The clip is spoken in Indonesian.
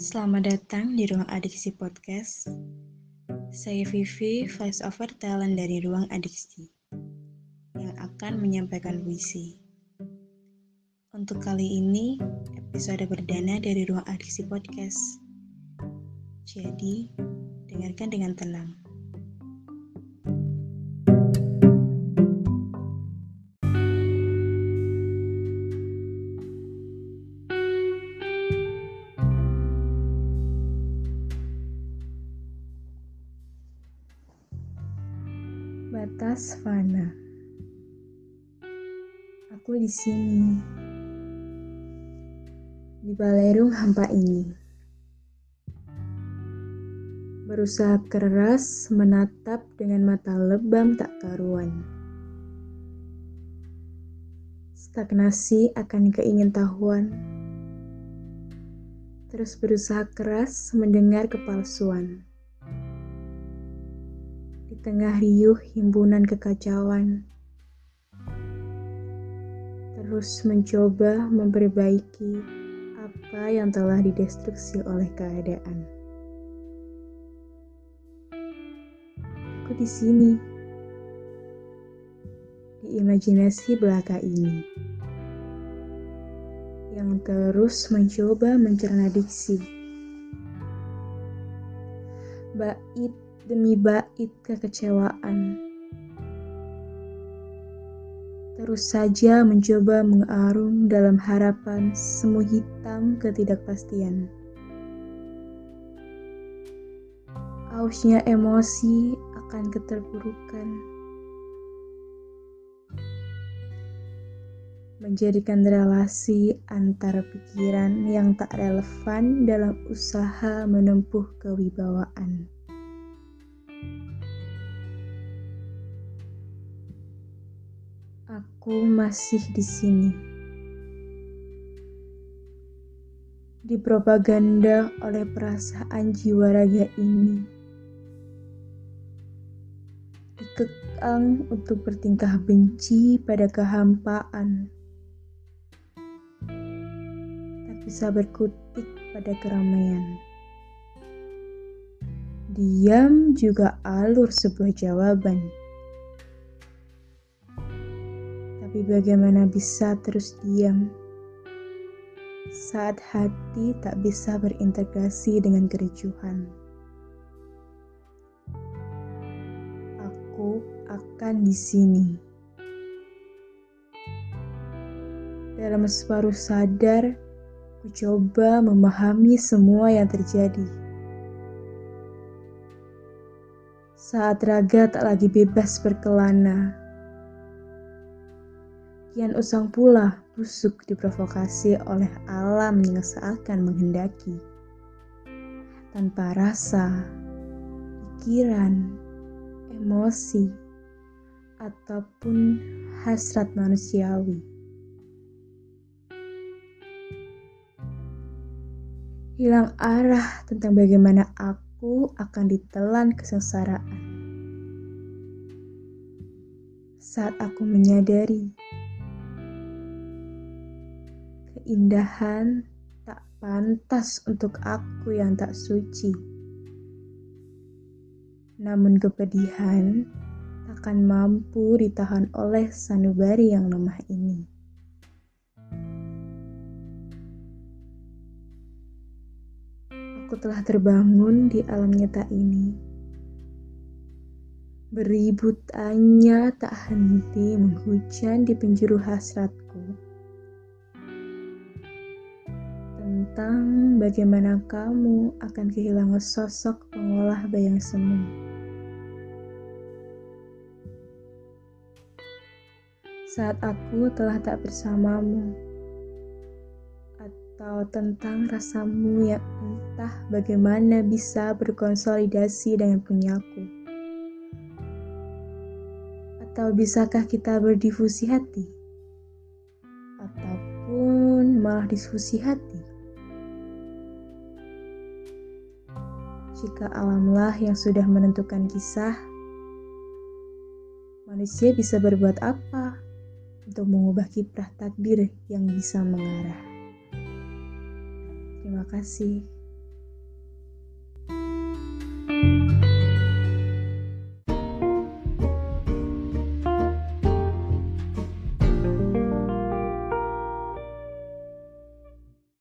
Selamat datang di Ruang Adiksi Podcast. Saya Vivi, voice over talent dari Ruang Adiksi, yang akan menyampaikan puisi. Untuk kali ini, episode perdana dari Ruang Adiksi Podcast. Jadi, dengarkan dengan tenang. Batas fana. Aku di sini. Di balerung hampa ini. Berusaha keras menatap dengan mata lebam tak karuan. Stagnasi akan keingintahuan. Terus berusaha keras mendengar kepalsuan tengah riuh himpunan kekacauan. Terus mencoba memperbaiki apa yang telah didestruksi oleh keadaan. Aku di sini, di imajinasi belaka ini, yang terus mencoba mencerna diksi. Bait demi bait kekecewaan. Terus saja mencoba mengarung dalam harapan semu hitam ketidakpastian. Ausnya emosi akan keterpurukan. Menjadikan relasi antara pikiran yang tak relevan dalam usaha menempuh kewibawaan. Aku masih di sini. Dipropaganda oleh perasaan jiwa raga ini. Dikekang untuk bertingkah benci pada kehampaan. Tak bisa berkutik pada keramaian. Diam juga alur sebuah jawaban. Tapi bagaimana bisa terus diam saat hati tak bisa berintegrasi dengan kericuhan? Aku akan di sini. Dalam separuh sadar, ku coba memahami semua yang terjadi. Saat raga tak lagi bebas berkelana, Kian usang pula busuk diprovokasi oleh alam yang seakan menghendaki. Tanpa rasa, pikiran, emosi, ataupun hasrat manusiawi. Hilang arah tentang bagaimana aku akan ditelan kesengsaraan. Saat aku menyadari Keindahan tak pantas untuk aku yang tak suci. Namun kepedihan takkan mampu ditahan oleh sanubari yang lemah ini. Aku telah terbangun di alam nyata ini. Beribut tanya tak henti menghujan di penjuru hasratku tentang bagaimana kamu akan kehilangan sosok pengolah bayang semu. Saat aku telah tak bersamamu, atau tentang rasamu yang entah bagaimana bisa berkonsolidasi dengan punyaku. Atau bisakah kita berdifusi hati? Ataupun malah diskusi hati? Jika alamlah yang sudah menentukan kisah, manusia bisa berbuat apa untuk mengubah kiprah takdir yang bisa mengarah. Terima kasih.